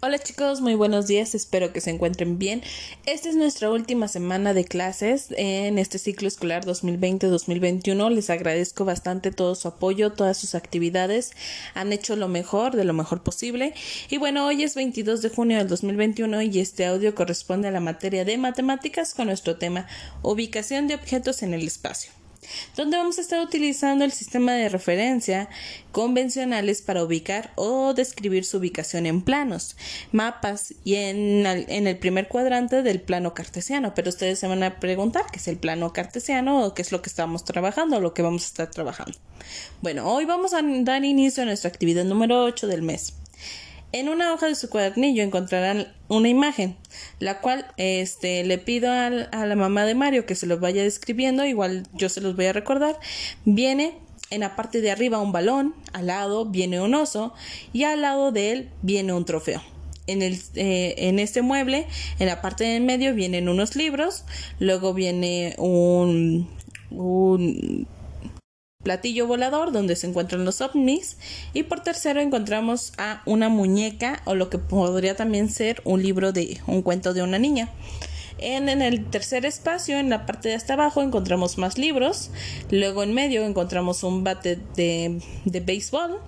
Hola chicos, muy buenos días, espero que se encuentren bien. Esta es nuestra última semana de clases en este ciclo escolar 2020-2021. Les agradezco bastante todo su apoyo, todas sus actividades. Han hecho lo mejor, de lo mejor posible. Y bueno, hoy es 22 de junio del 2021 y este audio corresponde a la materia de matemáticas con nuestro tema ubicación de objetos en el espacio donde vamos a estar utilizando el sistema de referencia convencionales para ubicar o describir su ubicación en planos, mapas y en, el primer cuadrante del plano cartesiano. Pero ustedes se van a preguntar qué es el plano cartesiano o qué es lo que estamos trabajando o lo que vamos a estar trabajando. Bueno, hoy vamos a dar inicio a nuestra actividad número 8 del mes. En una hoja de su cuadernillo encontrarán una imagen, la cual este, le pido a, la mamá de Mario que se los vaya describiendo, igual yo se los voy a recordar. Viene en la parte de arriba un balón, al lado viene un oso y al lado de él viene un trofeo. En, el, eh, en este mueble, en la parte de en medio vienen unos libros, luego viene un, un platillo volador donde se encuentran los ovnis y por tercero encontramos a una muñeca o lo que podría también ser un libro de un cuento de una niña. En, el tercer espacio, en la parte de hasta abajo, encontramos más libros. Luego en medio encontramos un bate de, de béisbol.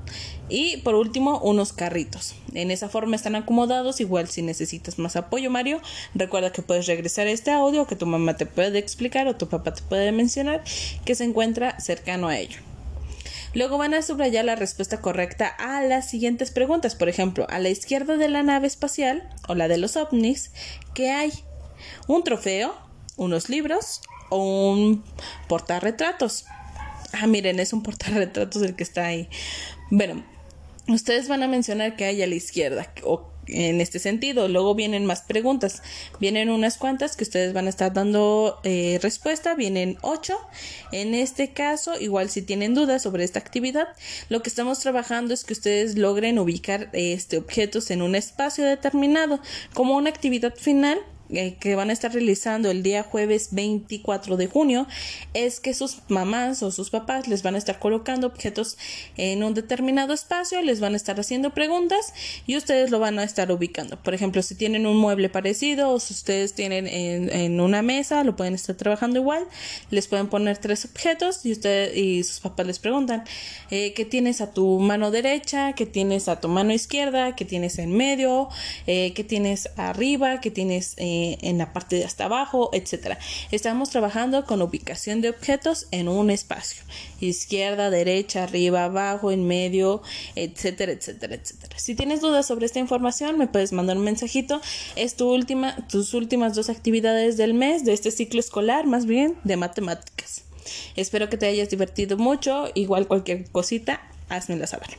Y por último, unos carritos. En esa forma están acomodados. Igual si necesitas más apoyo, Mario, recuerda que puedes regresar a este audio que tu mamá te puede explicar o tu papá te puede mencionar que se encuentra cercano a ello. Luego van a subrayar la respuesta correcta a las siguientes preguntas. Por ejemplo, a la izquierda de la nave espacial o la de los ovnis, ¿qué hay? ¿Un trofeo? ¿Unos libros? ¿O un portarretratos? Ah, miren, es un portarretratos el que está ahí. Bueno, ustedes van a mencionar que hay a la izquierda o en este sentido. Luego vienen más preguntas. Vienen unas cuantas que ustedes van a estar dando eh, respuesta. Vienen ocho. En este caso, igual si tienen dudas sobre esta actividad, lo que estamos trabajando es que ustedes logren ubicar este objetos en un espacio determinado como una actividad final eh, que van a estar realizando el día jueves 24 de junio es que sus mamás o sus papás les van a estar colocando objetos en un determinado espacio, les van a estar haciendo preguntas y ustedes lo van a estar ubicando. Por ejemplo, si tienen un mueble parecido o si ustedes tienen en, una mesa, lo pueden estar trabajando igual, les pueden poner tres objetos y ustedes y sus papás les preguntan eh, qué tienes a tu mano derecha, qué tienes a tu mano izquierda, qué tienes en medio, eh, qué tienes arriba, qué tienes en la parte de hasta abajo, etcétera. Estamos trabajando con ubicación de objetos en un espacio, izquierda, derecha, arriba, abajo, en medio, etcétera, etcétera, etcétera. Si tienes dudas sobre esta información, me puedes mandar un mensajito. Es tu última, tus últimas dos actividades del mes, de este ciclo escolar, más bien de matemáticas. Espero que te hayas divertido mucho. Igual cualquier cosita, házmela saber.